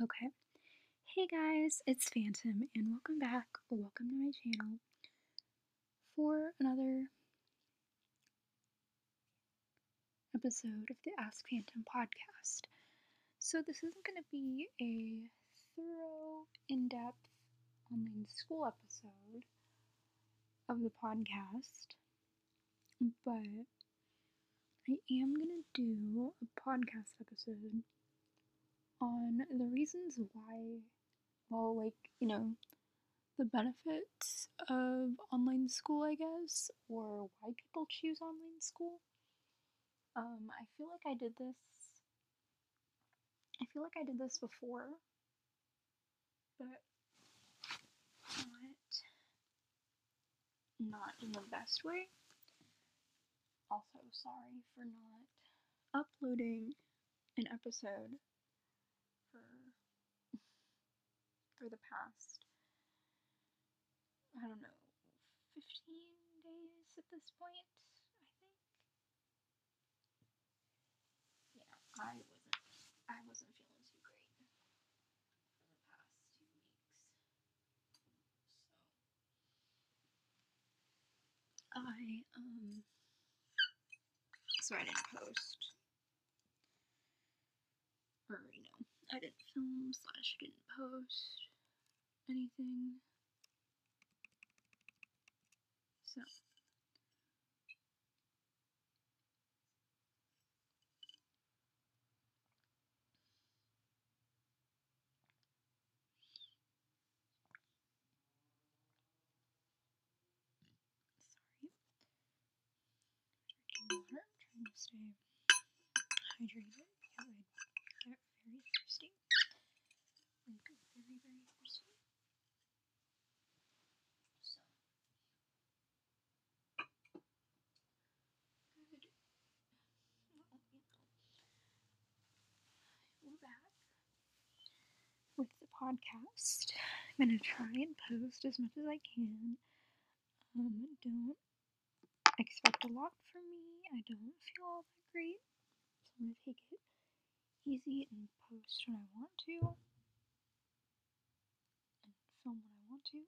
Okay. Hey guys, it's Phantom, and welcome back, or welcome to my channel for another episode of the Ask Phantom podcast. So, this isn't going to be a thorough, in depth online school episode of the podcast, but I am going to do a podcast episode on the reasons why, well, like, you know, the benefits of online school, I guess, or why people choose online school. Um, I feel like I did this. I feel like I did this before, but not not in the best way. Also, sorry for not uploading an episode for for the past I don't know 15 days at this point I think. Yeah I wasn't I wasn't feeling too great for the past two weeks. So I um so I didn't post. Or you know I didn't film slash didn't post anything. So sorry. Drinking water. Trying to stay hydrated because I get very thirsty. Like very, very thirsty. So good. Well, you know. We're back with the podcast. I'm gonna try and post as much as I can. Um, don't expect a lot from me. I don't feel all that great. So I'm gonna take it easy and post when I want to. And film when I want to.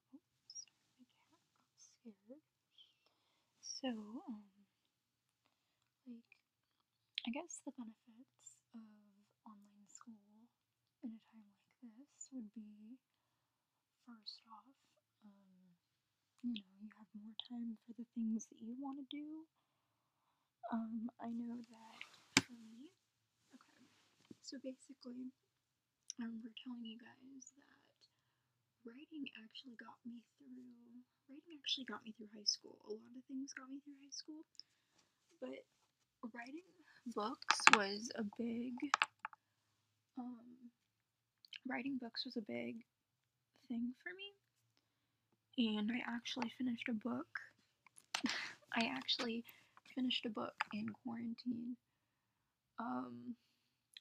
Sorry, my cat got scared. So, um, like, I guess the benefits of online school in a time like this would be first off, um, you know, you have more time for the things that you want to do. Um, I know that for me, okay, so basically, I remember telling you guys that writing actually got me through, writing actually got me through high school. A lot of things got me through high school, but writing books was a big, um, writing books was a big thing for me. And I actually finished a book. I actually finished a book in quarantine. Um,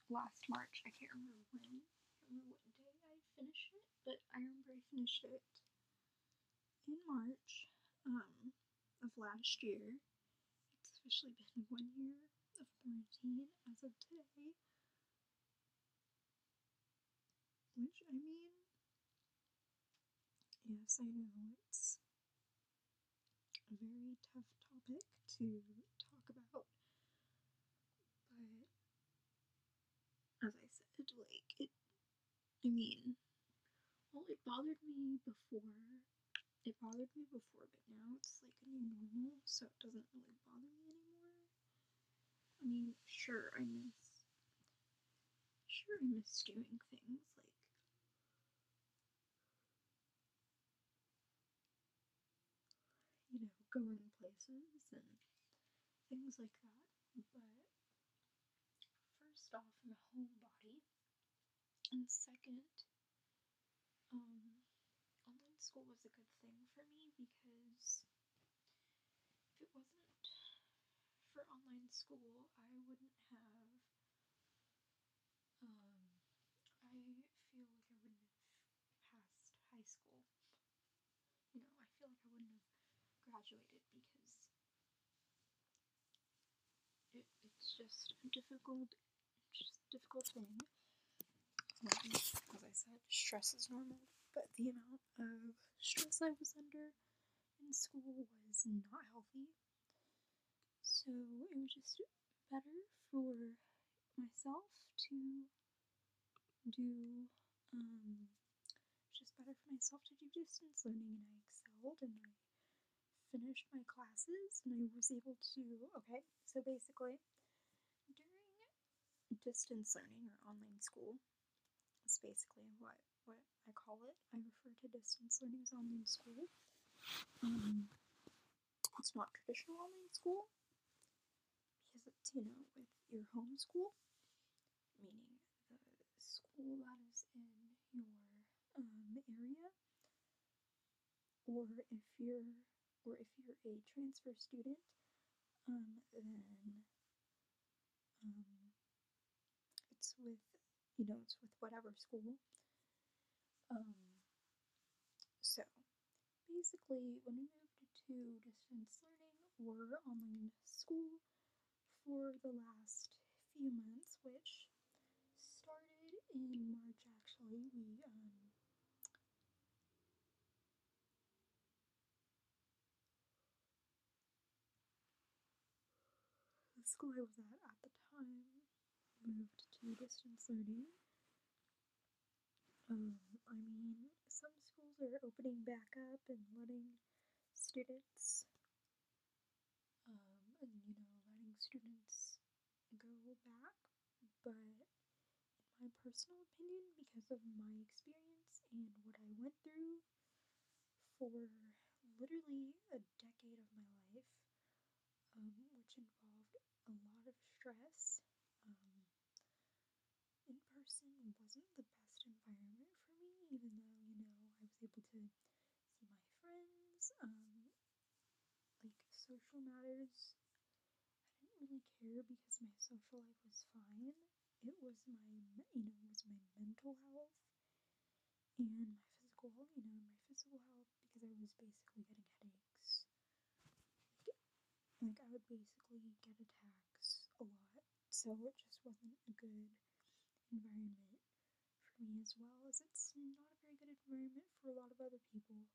last March. I can't remember when. I remember what day I finished it, but I remember I finished it in March um, of last year. It's officially been one year of quarantine as of today. Which, I mean, yes, I know it's a very tough topic to talk about, but as I said, like, it, I mean, well, it bothered me before. It bothered me before, but now it's like a new normal, so it doesn't really bother me anymore. I mean, sure, I miss, sure, I miss doing things like you know, going places and things like that. But first off, I'm a homebody, and second, um, online school was a good thing for me because if it wasn't for online school, I wouldn't have. Um, I feel like I wouldn't have passed high school. You know, I feel like I wouldn't have graduated because it, it's just a difficult, just difficult thing. As I said, stress is normal, but the amount of stress I was under in school was not healthy. So it was just better for myself to do, um, just better for myself to do distance learning, and I excelled and I finished my classes and I was able to, okay, so basically, during distance learning or online school, it's basically what, what I call it. I refer to distance learning as online school. Um, it's not traditional online school because it's, you know, with your home school, meaning the school that is in your um, area, or if you're or if you're a transfer student, um, then um, it's with you know it's with whatever school. Um, so basically, when we moved to distance learning or online school for the last few months, which started in March actually, we um, school I was at at the time moved to distance learning. Um, I mean, some schools are opening back up and letting students, um, and you know, letting students go back, but in my personal opinion, because of my experience and what I went through for literally a decade of my life, um, which involved a lot of stress, um, in person wasn't the best environment for me, even though, you know, I was able to see my friends, um, like social matters. I didn't really care because my social life was fine. It was my, you know, it was my mental health and my physical, you know, my physical health because I was basically getting headaches. Like, I would basically get attacks a lot, so it just wasn't a good environment for me as well as it's not a very good environment for a lot of other people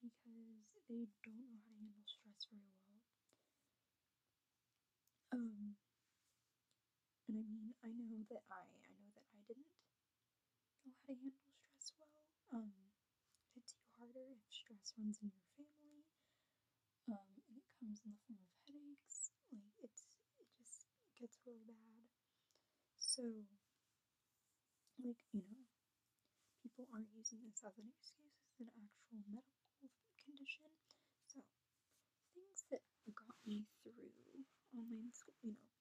because they don't know how to handle stress very well. Um, and I mean, I know that I, I know that I didn't know how to handle stress well. Um, it hits you harder if stress runs in your family. Um, and it comes in the form of headaches. Like it's, it just gets really bad. So, like, you know, people aren't using this as an excuse, as an actual medical condition. So, things that got me through online school, you know,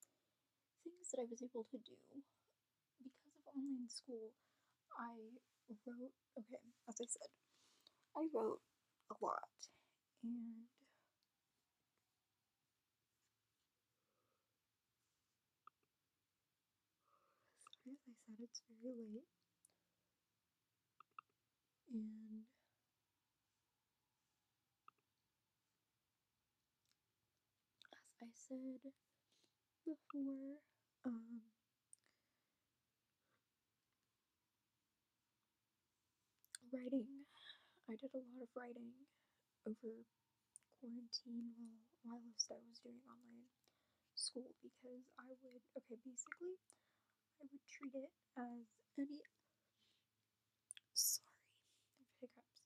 things that I was able to do because of online school, I wrote, okay, as I said, I wrote a lot and said, it's very late. And as I said before, um, writing, I did a lot of writing over quarantine while whilst I was doing online school because I would okay basically I would treat it as any sorry hiccups.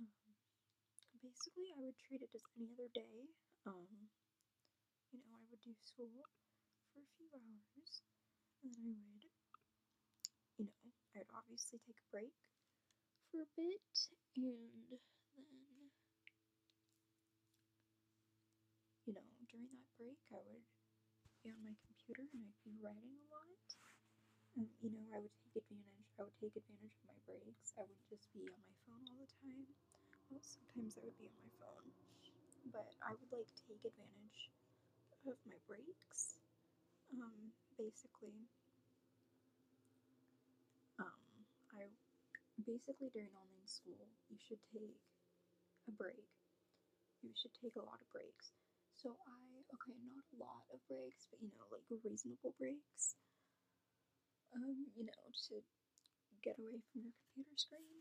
Um, basically I would treat it as any other day. Um, you know I would do school for a few hours and then I would you know I would obviously take a break for a bit and then you know during that break I would be on my computer and I'd be writing a lot um, you know, I would take advantage. I would take advantage of my breaks. I would just be on my phone all the time. Well, sometimes I would be on my phone, but I would like take advantage of my breaks. Um, basically, um, I basically during online school, you should take a break. You should take a lot of breaks. So I okay, not a lot of breaks, but you know, like reasonable breaks um, you know, to get away from your computer screen.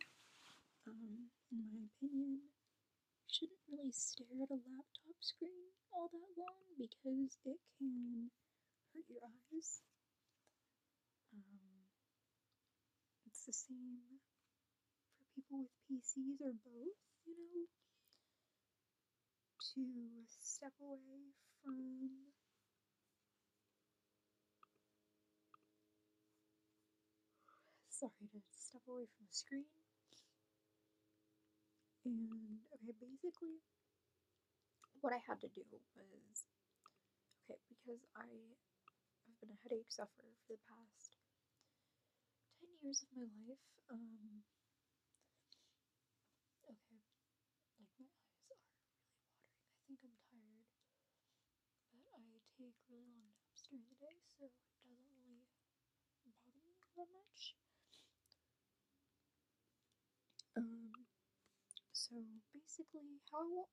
Um, in my opinion, you shouldn't really stare at a laptop screen all that long because it can hurt your eyes. Um, it's the same for people with PCs or both, you know, to step away from sorry to step away from the screen. And okay, basically what I had to do was okay, because I have been a headache sufferer for the past ten years of my life. Um okay. Like my eyes are really watering. I think I'm tired. But I take really long naps during the day, so it doesn't really bother me that much. Um, so basically, how,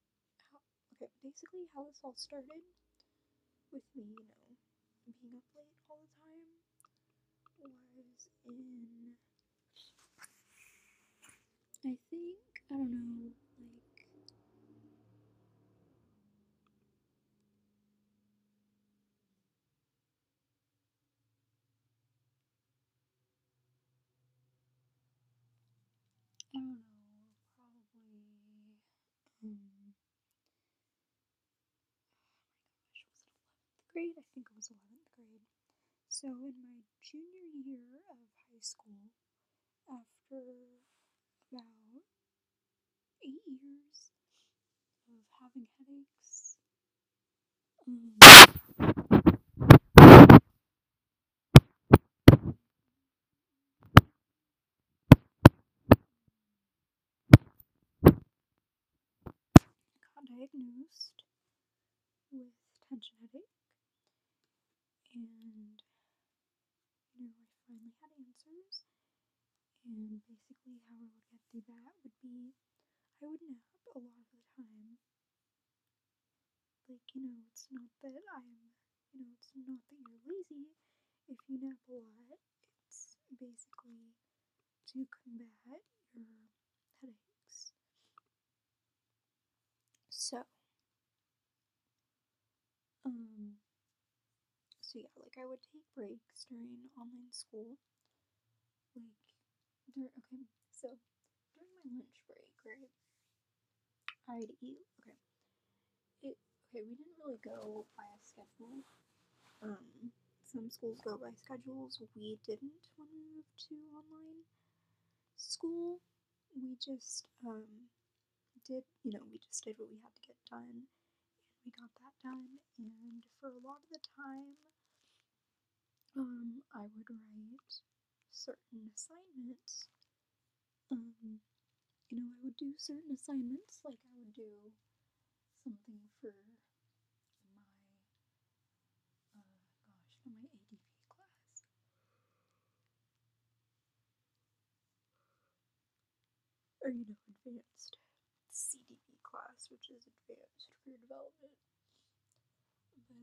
how, okay, basically how this all started with me, you know, being up late all the time was in, I think, I don't know, like, I don't know, probably, um, oh my gosh, was it 11th grade? I think it was 11th grade. So in my junior year of high school, after about eight years of having headaches, um, got diagnosed with tension headache, and you know, I finally had answers. And basically, how I would get through that would be I would nap a lot of the time. Like, you know, it's not that I'm, you know, it's not that you're lazy if you nap a lot. It's basically to combat your headaches. So, um, so yeah, like I would take breaks during online school. Like, during, okay, so during my lunch break, right, I'd eat, okay, it, okay, we didn't really go by a schedule. Um, some schools go by schedules. We didn't when we moved to online school. We just, um, did, you know, we just did what we had to get done, and we got that done. And for a lot of the time, um, I would write certain assignments. Um, you know, I would do certain assignments, like I would do something for my, uh, gosh, for my ADP class. Or, you know, advanced CDP class, which is advanced career development.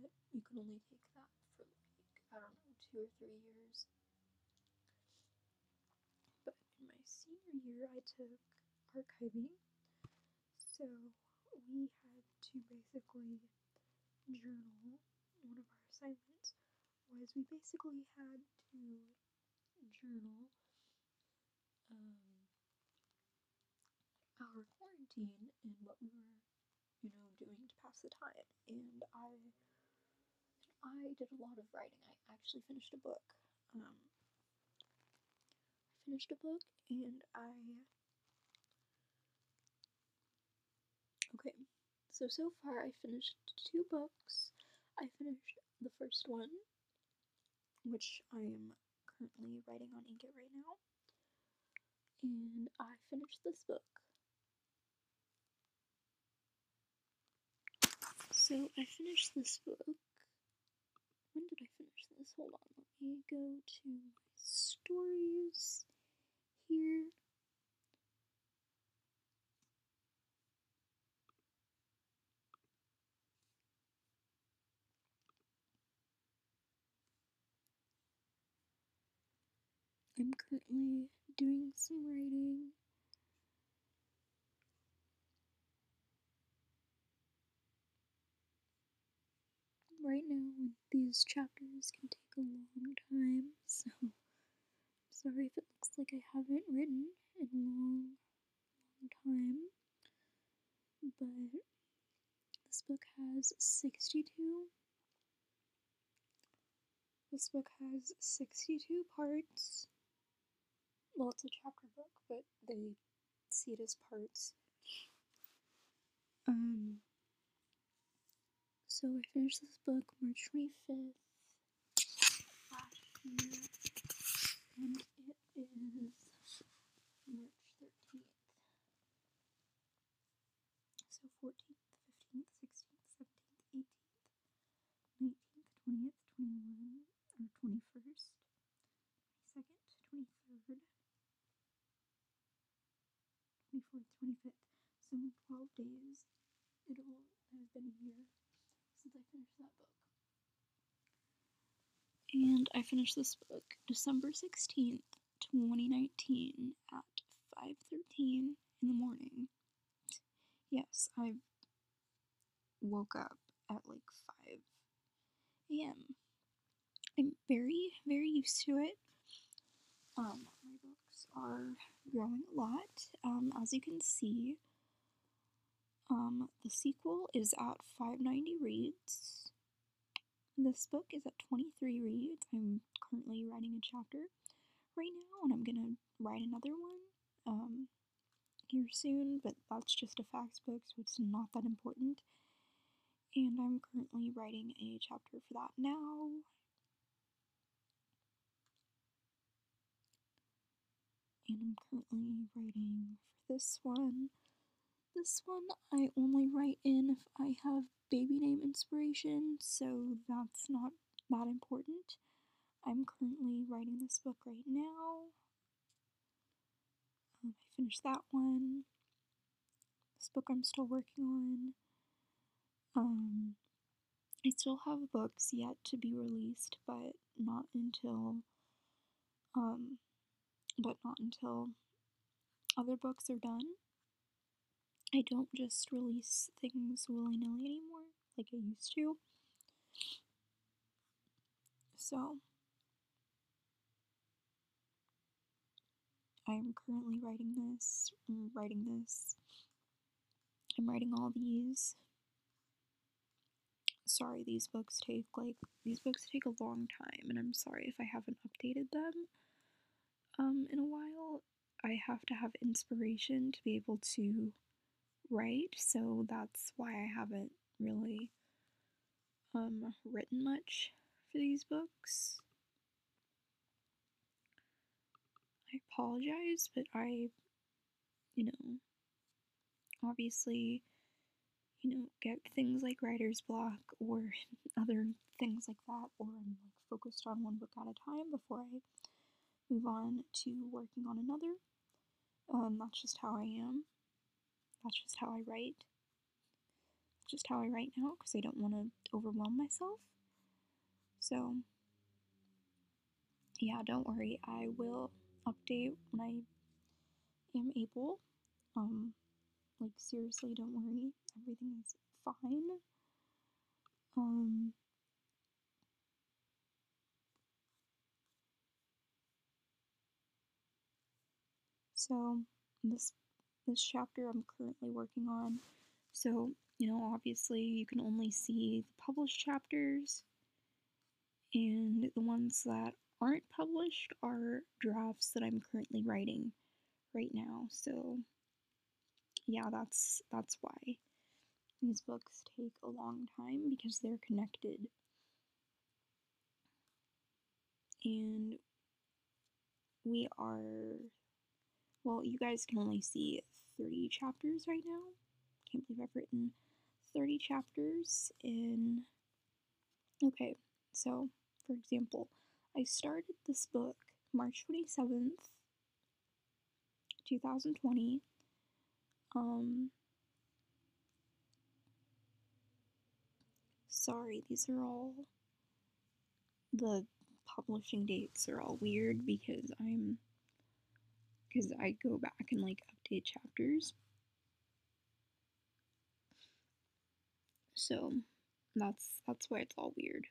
But you can only take that for like, I don't know, two or three years. But in my senior year, I took archiving. So we had to basically journal. One of our assignments was we basically had to journal um, our quarantine and what we were, you know, doing to pass the time. And I, I did a lot of writing. I actually finished a book. Um, finished a book, and I. Okay, so so far I finished two books. I finished the first one, which I am currently writing on Inkitt right now, and I finished this book. So I finished this book. When did I finish this? Hold on, let me go to my stories here. I'm currently doing some writing. Right now, these chapters can take a long time, so I'm sorry if it like I haven't written in a long, long time. But this book has 62 this book has 62 parts. Well, it's a chapter book, but they see it as parts. Um, so I finished this book March 25th last year, and is March 13th. So 14th, 15th, 16th, 17th, 18th, 19th, 20th, 21, or 21st, 22nd, 23rd, 24th, 25th. So in 12 days, it'll have been a year since I finished that book. And I finished this book December 16th, 2019 at 5.13 in the morning. Yes, I woke up at like 5 a.m. I'm very, very used to it. Um, my books are growing a lot. Um, as you can see, um, the sequel is at 590 reads. This book is at 23 reads. I'm currently writing a chapter right now, and I'm gonna write another one um, here soon, but that's just a facts book, so it's not that important. And I'm currently writing a chapter for that now. And I'm currently writing for this one. This one I only write in if I have baby name inspiration, so that's not that important. I'm currently writing this book right now. Um, I finished that one. This book I'm still working on. Um, I still have books yet to be released, but not until um, but not until other books are done. I don't just release things willy nilly anymore like I used to. So, I'm currently writing this, I'm writing this, I'm writing all these. Sorry, these books take like, these books take a long time, and I'm sorry if I haven't updated them um, in a while. I have to have inspiration to be able to write, so that's why I haven't really um, written much for these books. I apologize, but I, you know, obviously, you know, get things like writer's block or other things like that, or I'm like focused on one book at a time before I move on to working on another. Um, that's just how I am. That's just how I write. That's just how I write now because I don't want to overwhelm myself. So, yeah, don't worry. I will update when I am able. Um, like seriously, don't worry. Everything is fine. Um, so this this chapter I'm currently working on. So, you know, obviously you can only see the published chapters and the ones that aren't published are drafts that I'm currently writing right now. So, yeah, that's that's why these books take a long time because they're connected. And we are well, you guys can only see 30 chapters right now. Can't believe I've written 30 chapters in. Okay, so for example, I started this book March 27th, 2020. Um, sorry, these are all the publishing dates are all weird because I'm because I go back and like update chapters. So that's that's why it's all weird.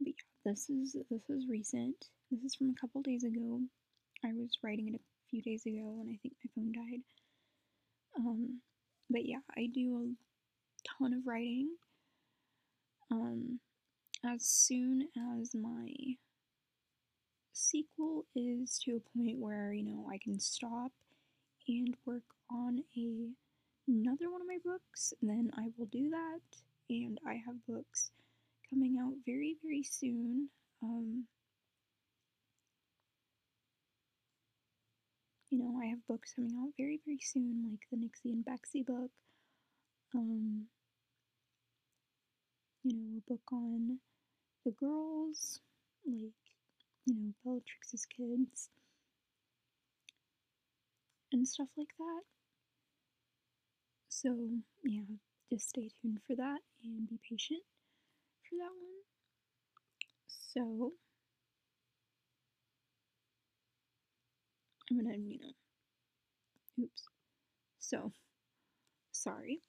But yeah, this is this is recent. This is from a couple days ago. I was writing it a few days ago and I think my phone died. Um, but yeah, I do a ton of writing. Um, as soon as my sequel is to a point where you know I can stop and work on a another one of my books, then I will do that. And I have books coming out very very soon. Um, you know, I have books coming out very very soon, like the Nixie and Bexy book. Um, you know, a book on the girls, like, you know, Bellatrix's kids, and stuff like that. So, yeah, just stay tuned for that and be patient for that one. So, I'm gonna, you know, oops. So, sorry,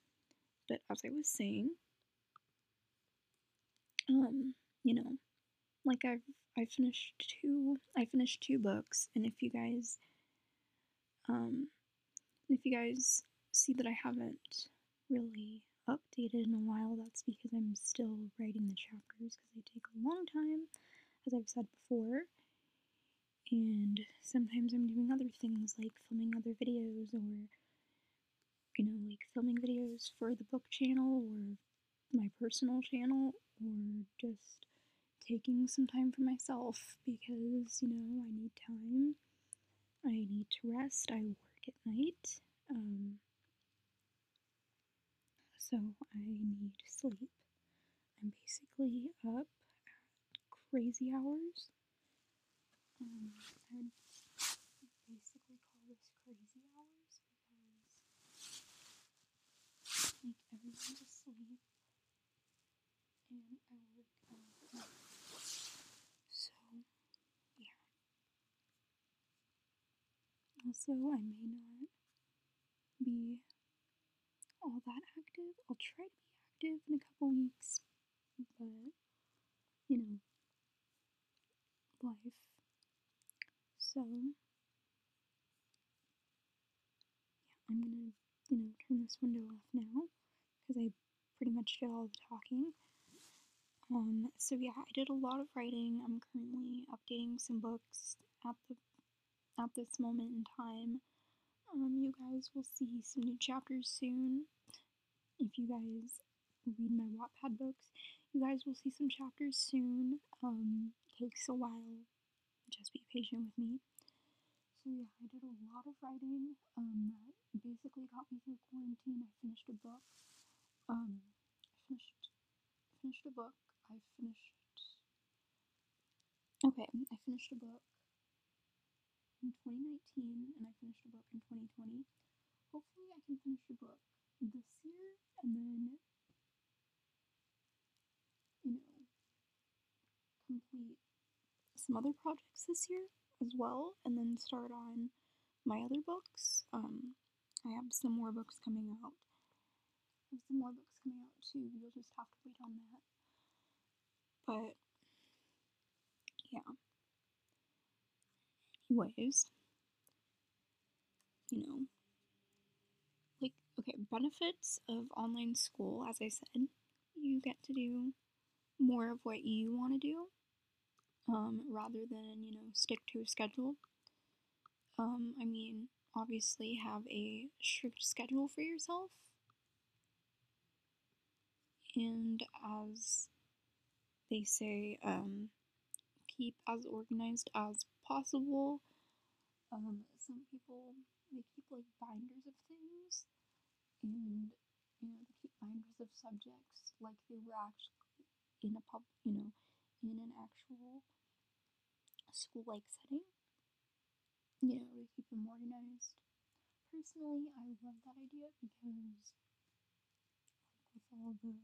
but as I was saying, um, you know, like I've I finished two I finished two books, and if you guys, um, if you guys see that I haven't really updated in a while, that's because I'm still writing the chapters because they take a long time, as I've said before. And sometimes I'm doing other things like filming other videos or, you know, like filming videos for the book channel or my personal channel or just taking some time for myself because, you know, I need time. I need to rest. I work at night. Um, so I need sleep. I'm basically up at crazy hours. Um, I would basically call this crazy hours because like everyone's asleep and I work out So yeah. Also I may not be all that active. I'll try to be active in a couple weeks, but you know, life. So yeah, I'm gonna you know turn this window off now because I pretty much did all the talking. Um, so yeah, I did a lot of writing. I'm currently updating some books at the at this moment in time. Um, you guys will see some new chapters soon. If you guys read my Wattpad books, you guys will see some chapters soon. Um, takes a while. Just be patient with me. So yeah, I did a lot of writing. Um, that basically got me through quarantine. I finished a book. Um, I finished finished a book. I finished. Okay, I finished a book in 2019 and I finished a book in 2020. Hopefully, I can finish a book this year and then, you know, complete some other projects this year as well and then start on my other books. Um, I have some more books coming out. I have some more books coming out too. You'll just have to wait on that. But yeah. Anyways, you know, like, okay, benefits of online school, as I said, you get to do more of what you want to do um, rather than, you know, stick to a schedule. Um, I mean, obviously, have a strict schedule for yourself. And as they say, um, keep as organized as possible. Um, some people they keep like binders of things, and you know they keep binders of subjects like they were actually in a pub, you know, in an actual school-like setting. You know, to keep them organized. Personally, I love that idea because with all the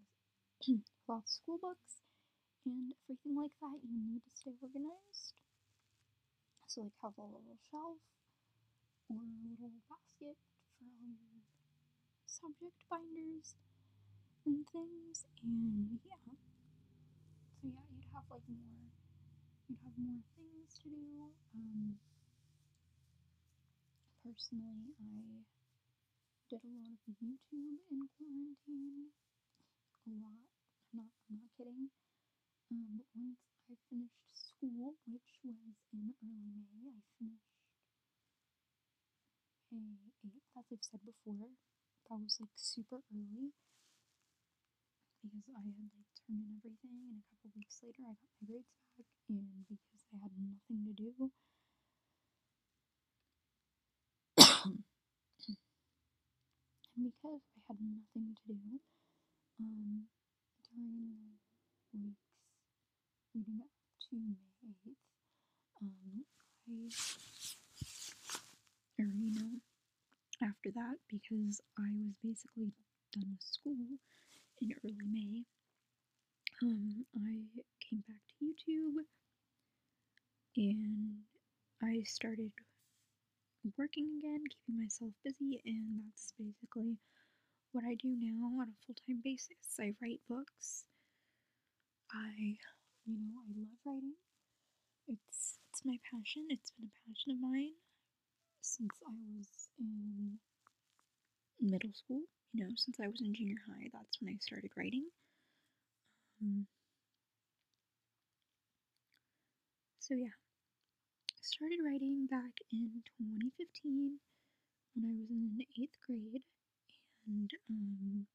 all the school books, and everything like that, you need to stay organized. So, like, have a little shelf or a little basket for all your subject binders and things, and yeah. So, yeah, you'd have like more, you'd have more things to do. Um, personally, I did a lot of YouTube in quarantine. A lot. I'm not, I'm not kidding. Um, once I finished school, which was in early May, I finished May 8th, as I've said before. That was like super early because I had like turned in everything, and a couple weeks later, I got my grades back, and because I had nothing to do, and because I had nothing to do, um, during the weeks leading up to May 8th, um, I, know, after that, because I was basically done with school in early May, um, I came back to YouTube and I started working again, keeping myself busy, and that's basically what I do now on a full time basis. I write books. I, you know, I love writing. It's it's my passion. It's been a passion of mine since I was in middle school. You know, since I was in junior high, that's when I started writing. Um, so yeah, I started writing back in 2015 when I was in eighth grade, and um,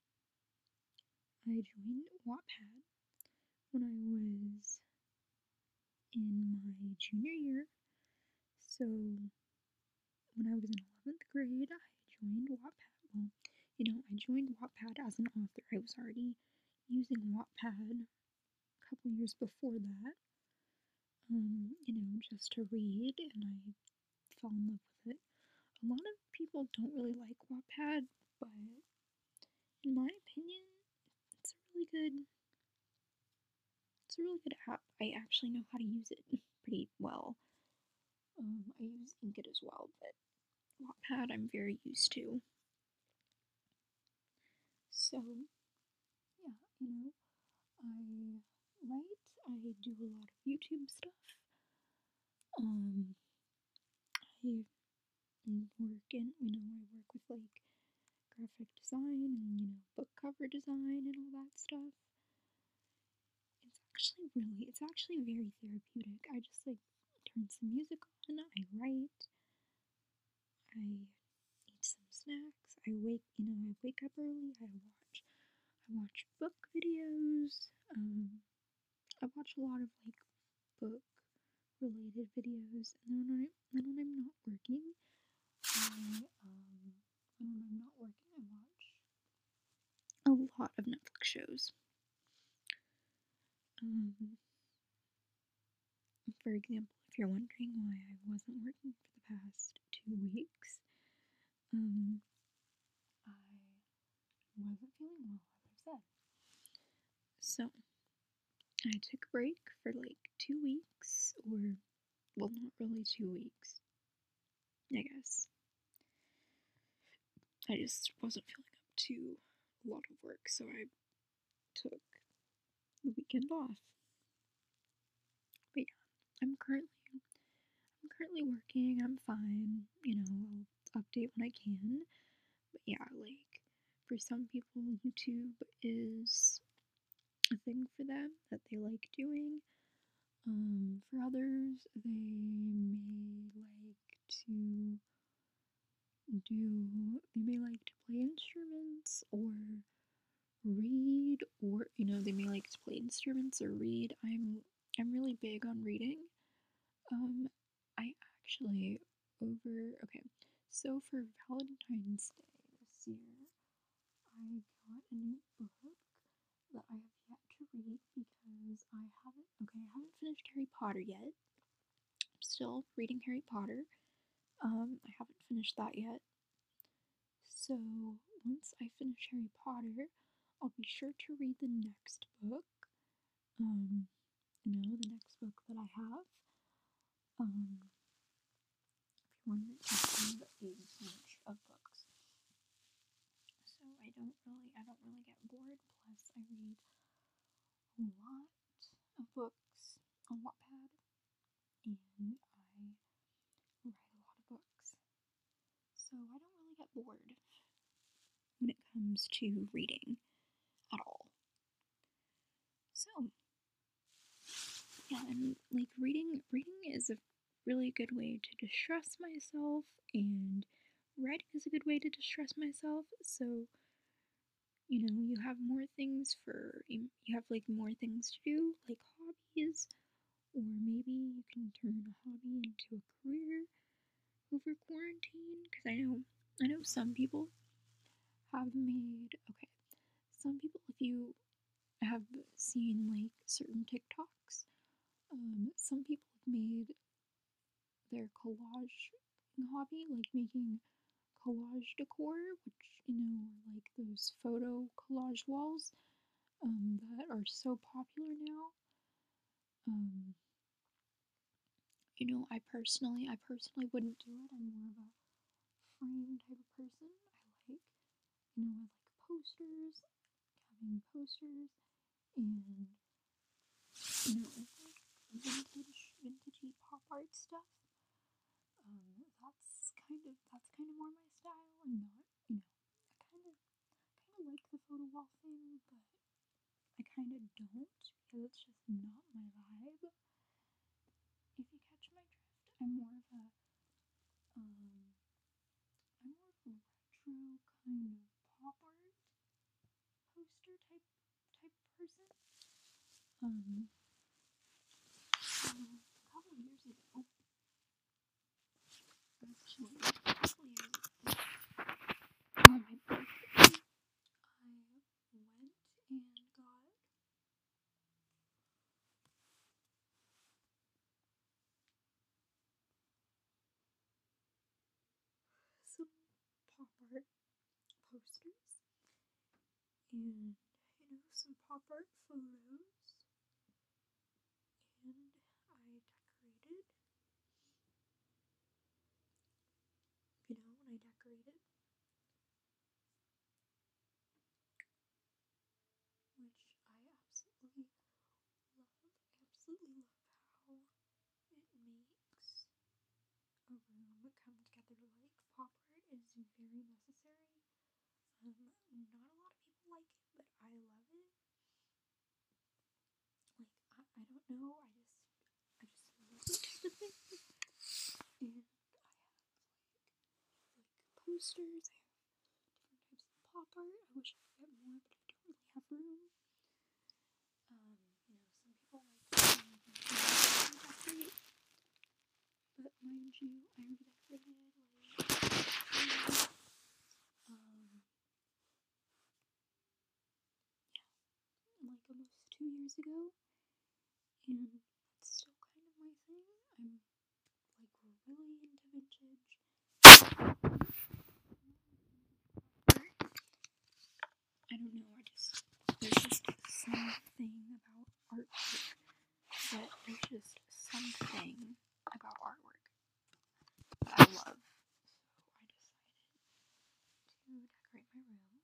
I joined Wattpad when I was in my junior year. So when I was in 11th grade, I joined Wattpad. Well, you know, I joined Wattpad as an author. I was already using Wattpad a couple years before that, um, you know, just to read, and I fell in love with it. A lot of people don't really like Wattpad, but in my opinion, it's a really good it's a really good app. I actually know how to use it pretty well. Um, I use Inkitt as well, but Wattpad I'm very used to. So, yeah, you know, I write, I do a lot of YouTube stuff. Um, I work in, you know, I work with like graphic design and, you know, book cover design and all that stuff. Actually really, it's actually very therapeutic. I just like turn some music on, I write, I eat some snacks, I wake, you know, I wake up early, I watch, I watch book videos, um, I watch a lot of like book related videos, and then when, I, then when I'm not working, I, um, when I'm not working, I watch a lot of Netflix shows. Um, for example, if you're wondering why I wasn't working for the past two weeks, um, I wasn't feeling well, as I've said. So, I took a break for like two weeks, or, well, not really two weeks, I guess. I just wasn't feeling up to a lot of work, so I took the weekend off. But yeah, I'm currently I'm currently working. I'm fine. You know, I'll update when I can. But yeah, like for some people, YouTube is a thing for them that they like doing. Um, for others, they may like to do, they may like to play instruments or read, or you know, they may like to play instruments or read. I'm I'm really big on reading. Um, I actually over okay, so for Valentine's Day this year, I got a new book that I have yet to read because I haven't okay, I haven't finished Harry Potter yet. I'm still reading Harry Potter. Um, I haven't finished that yet. So once I finish Harry Potter, I'll be sure to read the next book. um, you know, the next book that I have. Um, if you're wondering, I have a bunch of books. So I don't really, I don't really get bored. Plus, I read a lot of books on Wattpad, and I write a lot of books. So I don't really get bored when it comes to reading. So yeah, and like reading reading is a really good way to distress myself and writing is a good way to distress myself. So you know, you have more things for you have like more things to do, like hobbies, or maybe you can turn a hobby into a career over quarantine because I know I know some people have made okay. Some people if you have seen like certain TikToks, um, some people have made their collage hobby, like making collage decor, which you know like those photo collage walls um, that are so popular now. Um, you know, I personally, I personally wouldn't do it. I'm more of a frame type of person. I like, you know, I like posters, having posters, and you know, vintage, vintagey pop art stuff. Um, that's kind of that's kind of more my style, and not, you know, I kind of kind of like the photo wall thing, but I kind of don't because it's just not my vibe. If you catch my drift, I'm more of a um, I'm more of a retro kind of pop art poster type type person. Um, so a couple years ago, actually, a couple years ago, on my birthday, I went and got some pop art posters and some pop art photos and I decorated. You know when I decorated. Which I absolutely love. Absolutely love how it makes a room come together. Like pop art is very necessary um not a lot of people like it but I love it. Like I, I don't know. I just I just love it. The thing and I have like like posters. I have different types of pop art. I wish I could get more but I don't really have room. Um you know some people like decorate but mind you I already decorated like um like almost two years ago and that's still kind of my thing. I'm like really into vintage. I don't know, I just there's just something about artwork that there's just something about artwork that I love. So I decided to decorate my room with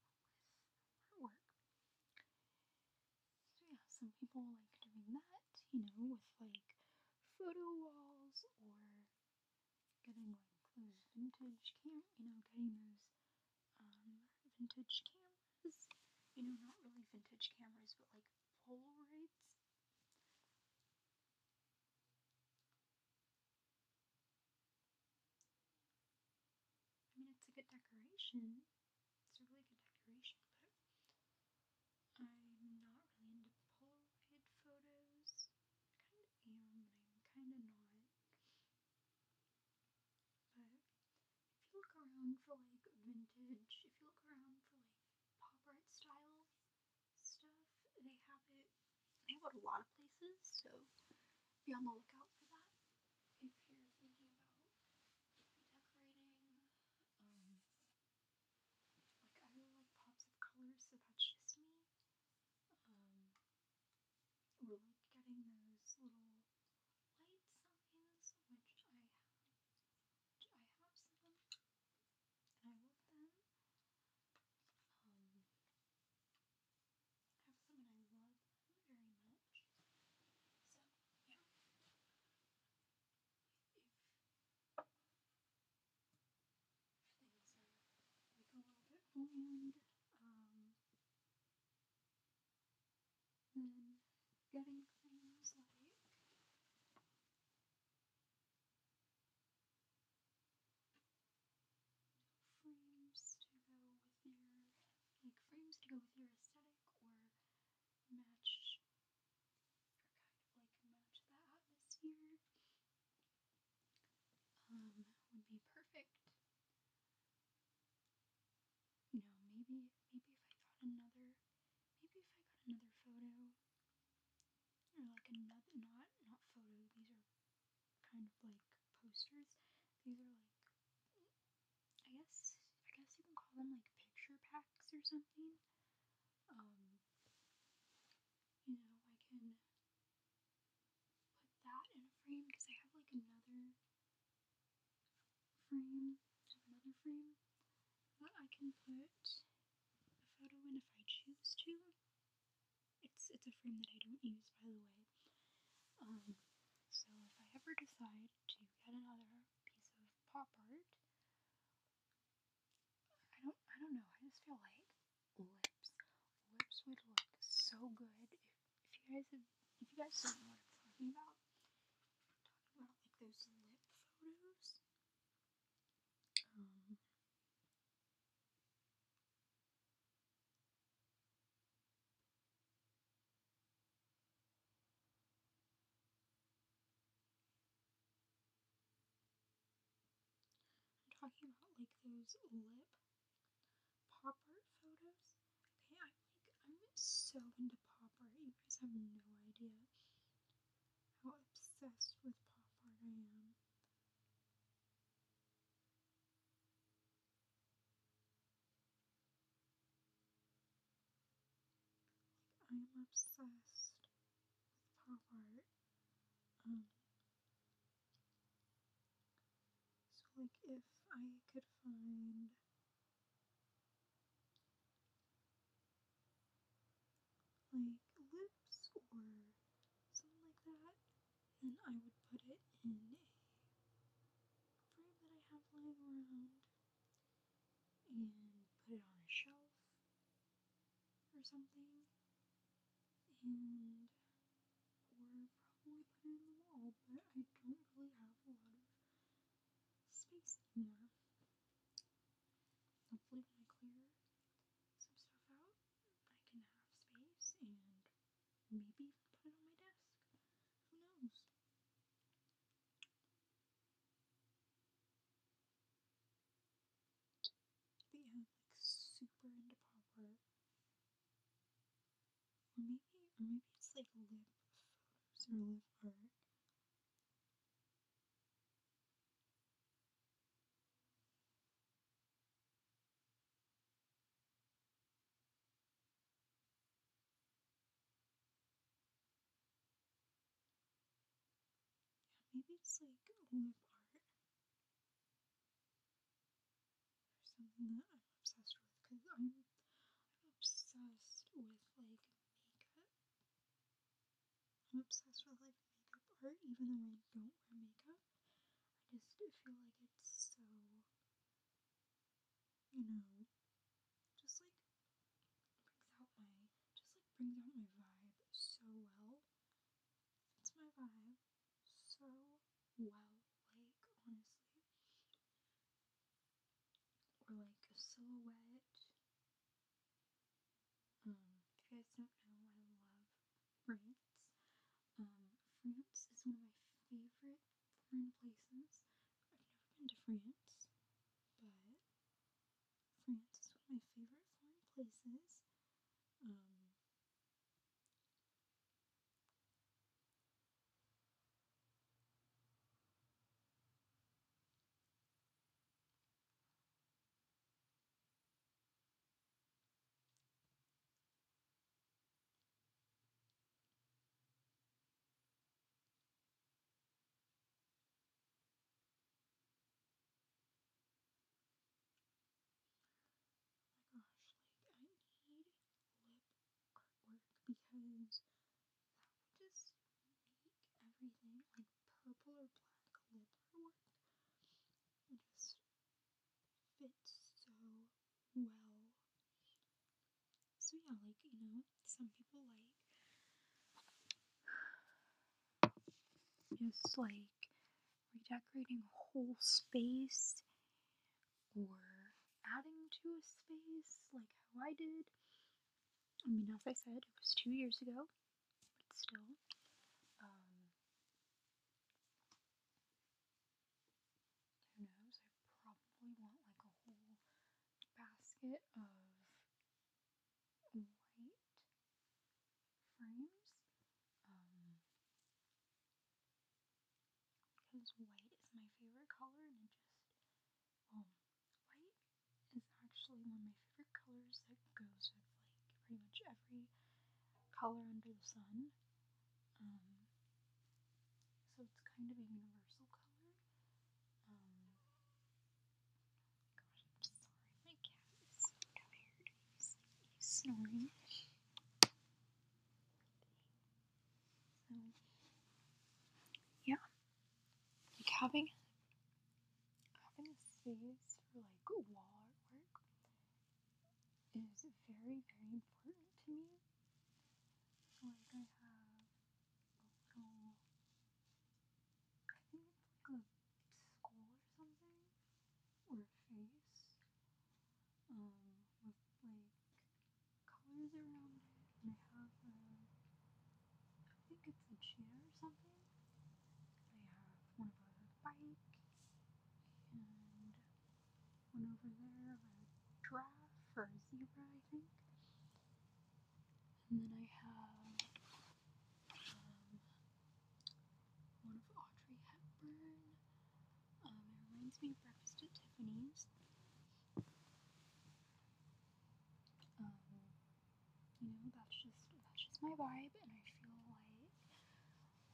artwork. So yeah, some people like doing that, you know, with like photo walls or getting like those vintage cam, you know, getting those um vintage cameras. You know, not really vintage cameras, but like Polaroids. I mean, it's a good decoration. It's a really good decoration, but I'm not really into Polaroid photos. I kind of am, but I'm kind of not. But if you look around for like vintage, if you look around for like pop art style stuff, they have it. They have it a lot of places, so be on the lookout for that. If you're thinking about decorating, um, like I really like pops of color, so that's just me. Um, or and um, then getting things like frames to go with your like frames to go with your aesthetic or match or kind of like match the atmosphere um would be perfect. You know, maybe maybe if I got another maybe if I got another photo or like another not not photo, these are like posters. These are like I guess I guess you can call them like picture packs or something. Um, you know, I can put that in a frame because I have like another frame, another frame that I can put a photo in if I choose to. It's it's a frame that I don't use, by the way. Um, ever decide to get another piece of pop art, I don't I don't know. I just feel like lips lips would look so good if, if you guys have if you guys don't know what I'm talking about. talking about like those lip photos. Um I'm talking about like those lip pop art photos. Okay, I'm like I'm so into pop art. You guys have no idea how obsessed with pop art I am. Like I am obsessed with pop art. Um like if I could find like lips or something like that, then I would put it in a frame that I have lying around and put it on a shelf or something. And or probably put it in the wall, but I don't really have a lot of space anymore. Hopefully when I clear some stuff out, I can have space and maybe even put it on my desk. Who knows? But yeah, I'm like super into pop art. Or maybe or maybe it's like lip photos or lip art. Yeah, maybe it's like lip art. Or something that I'm obsessed with because I'm I'm obsessed with like makeup. I'm obsessed with like makeup art even though I don't wear makeup. I just feel like it's so you know just like brings out my just like brings out my vibe so well. It's my vibe so well, like honestly. Or like a silhouette. Um, if you guys don't know, I love France. Um, France is one of my favorite foreign places. I've never been to France, but France is one of my favorite foreign places. Um, oh my gosh, like I need lip artwork because that would just make everything like purple or black lip artwork just fits so well So yeah, like you know, some people like just like redecorating a whole space or adding to a space like how I did. I mean, as I said, it was two years ago, but still. Um, who knows? I probably want like a whole basket of white frames. Um, because white is my favorite color and it just, well, white is actually one of my favorite colors that goes with like pretty much every color under the sun. Um, so it's kind of a universal color. Um, gosh, I'm sorry, my cat is so tired. He's, he's snoring. So, yeah, like having having a space for like wall artwork is very, very important to me. Like I have a little, I think it's like a skull or something, or a face, um, with like colors around it, and I have a, I think it's a cheetah or something. I have one of a bike, and over there a giraffe or a zebra, I think. And then I have um, one of Audrey Hepburn. Um, it reminds me of Breakfast at Tiffany's. Um, you know, that's just that's just my vibe, and I feel like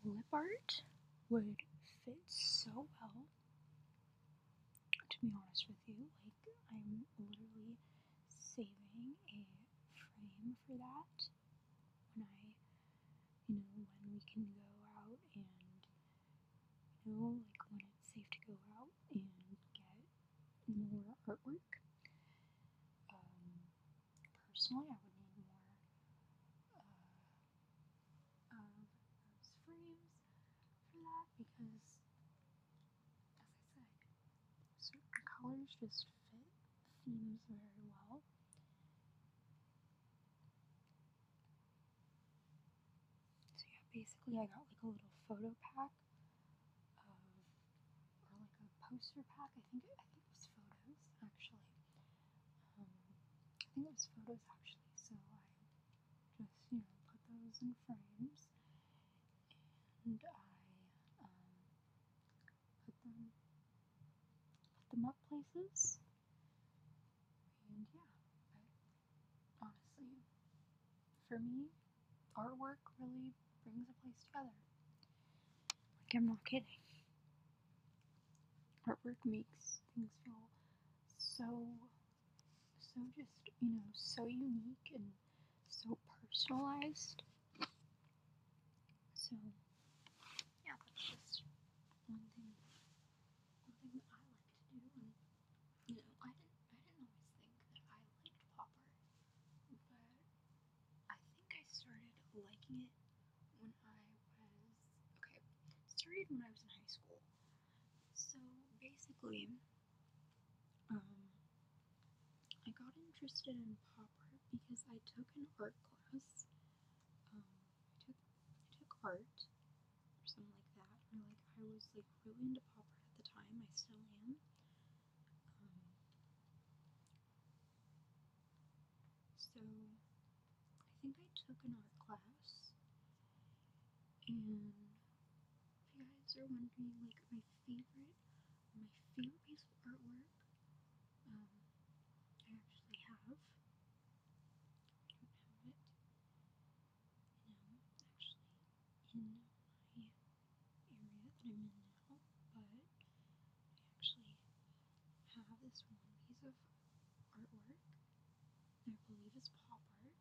lip art would fit so well. To be honest with you, like I'm literally saving a frame for that when I, you know, when we can go out and, you know, like when it's safe to go out and get more artwork. Um, personally, I would need more uh, of those frames for that because, as I said, certain colors just themes very well. So yeah, basically I got like a little photo pack of, or like a poster pack. I think it, I think it was photos actually. Um, I think it was photos actually. So I just you know put those in frames, and I um, put them put them up places. And yeah, I, honestly, for me, artwork really brings a place together. Like I'm not kidding. Artwork makes things feel so so just, you know, so unique and so personalized. So yeah, that's just one thing one thing that I like to do and you know, I didn't I didn't always think that I liked pop art, but I think I started liking it when I was okay, started when I was in high school. So um, I got interested in pop art because I took an art class. Um, I took I took art or something like that, like I was like really into pop art at the time. I still am. Um, so I think I took an art class, and if you guys are wondering, like my favorite, my favorite piece of artwork, um, I actually have. I don't have it, you know, actually in my area that I'm in now, but I actually have this one piece of artwork. That I believe is pop art,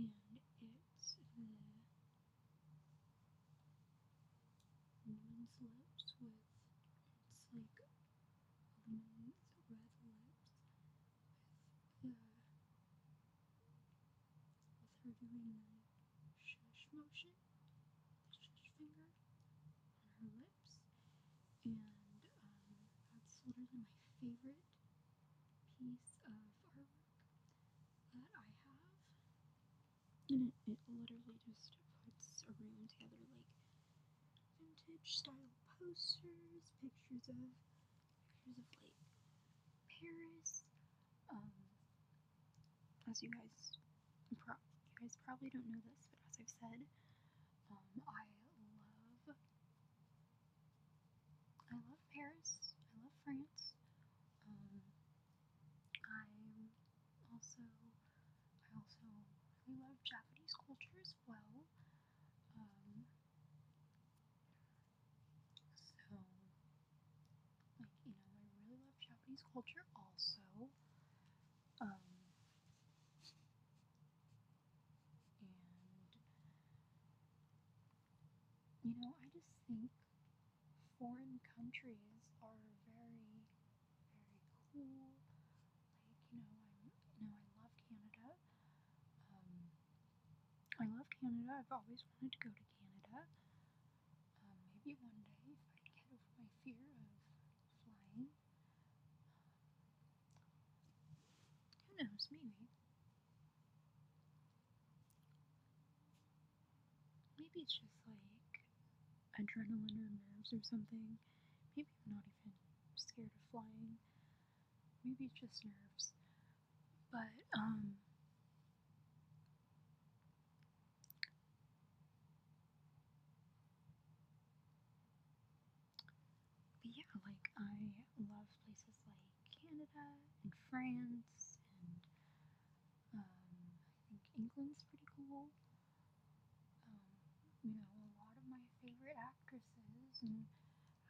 and it's the woman's lips with it's like a woman's red lips with the with her doing the shush motion, the shush finger on her lips, and um, that's literally my favorite piece of artwork that I have. And it, it literally just puts a room together like vintage style posters, pictures of pictures of like Paris. Um, as you guys, pro- you guys probably don't know this, but as I've said, um, I love, I love Paris. I love France. Um, I also, I also really love Japanese culture as well. Um, so, like, you know, I really love Japanese culture also. Um, and, you know, I just think foreign countries are very, very cool. Like, you know, I'm, you know, I love Canada. Um, I love Canada. I've always wanted to go to Canada. Um, maybe one day if I get over my fear of flying. Who knows? Maybe. Maybe it's just like adrenaline or nerves or something. Maybe I'm not even scared of flying. Maybe it's just nerves. But, um, but yeah, like I love places like Canada and France and um, I think England's pretty cool. Um, you know, a lot of my favorite actresses and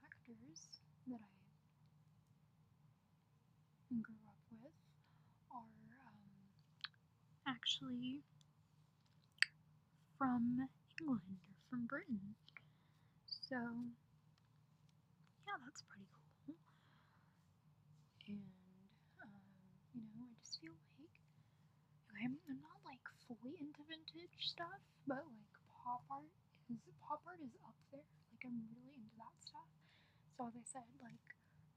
actors that I grew up with are um, actually from England or from Britain. So, yeah, that's pretty cool. And, um, you know, I just feel like I'm, I'm not like fully into vintage stuff, but like pop art is pop art is up there. Like I'm really into that stuff. So as I said, like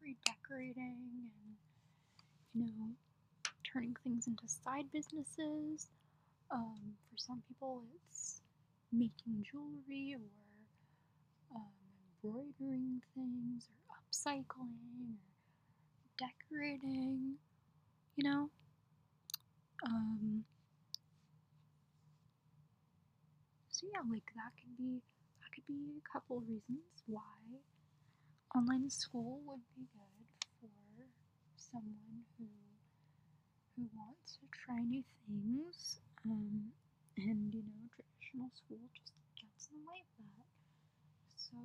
redecorating and you know turning things into side businesses. Um, for some people, it's making jewelry or um, embroidering things or upcycling or decorating. You know, um, so yeah, like that can be be a couple reasons why online school would be good for someone who who wants to try new things. Um, and you know, traditional school just gets in the way of that. So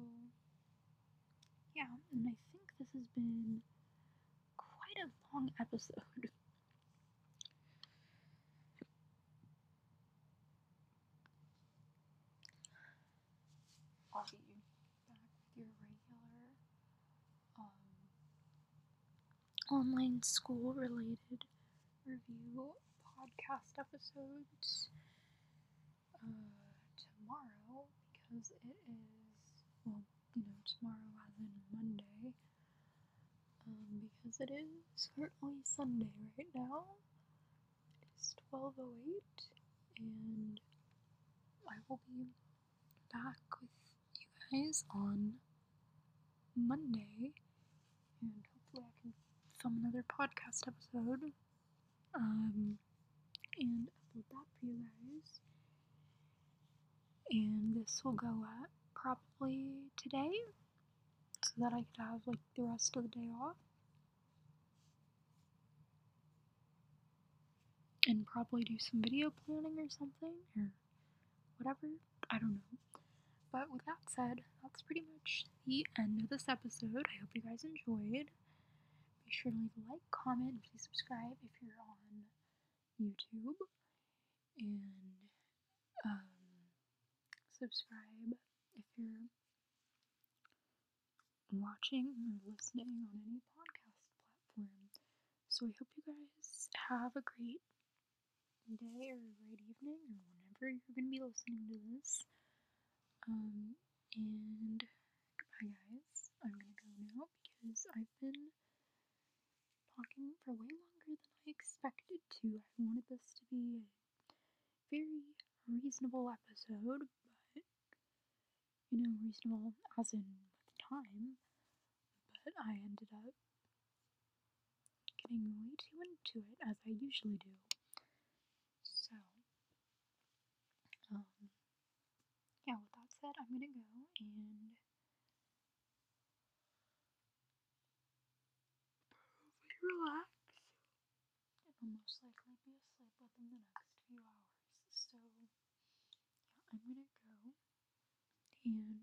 yeah, and I think this has been quite a long episode. I'll be back with your regular um, online school related review podcast episodes uh, tomorrow because it is, well, you know, tomorrow as in Monday. Um, because it is currently Sunday right now. It is 12.08 and I will be back with you guys on Monday, and hopefully I can film another podcast episode, um, and upload that for you guys. And this will go up probably today, so that I could have like the rest of the day off. And probably do some video planning or something, or whatever. I don't know. But with that said, that's pretty much the end of this episode. I hope you guys enjoyed. Be sure to leave a like, comment, and please subscribe if you're on YouTube. And um, subscribe if you're watching or listening on any podcast platform. So I hope you guys have a great day or a great evening or whenever you're gonna be listening to this. Um, and goodbye, guys. I'm gonna go now because I've been talking for way longer than I expected to. I wanted this to be a very reasonable episode, but you know, reasonable as in with time. But I ended up getting way too into it as I usually do. So, um, yeah, with that said, I'm gonna go and relax. I'll most likely be asleep within the next few hours. So, yeah, I'm gonna go. And.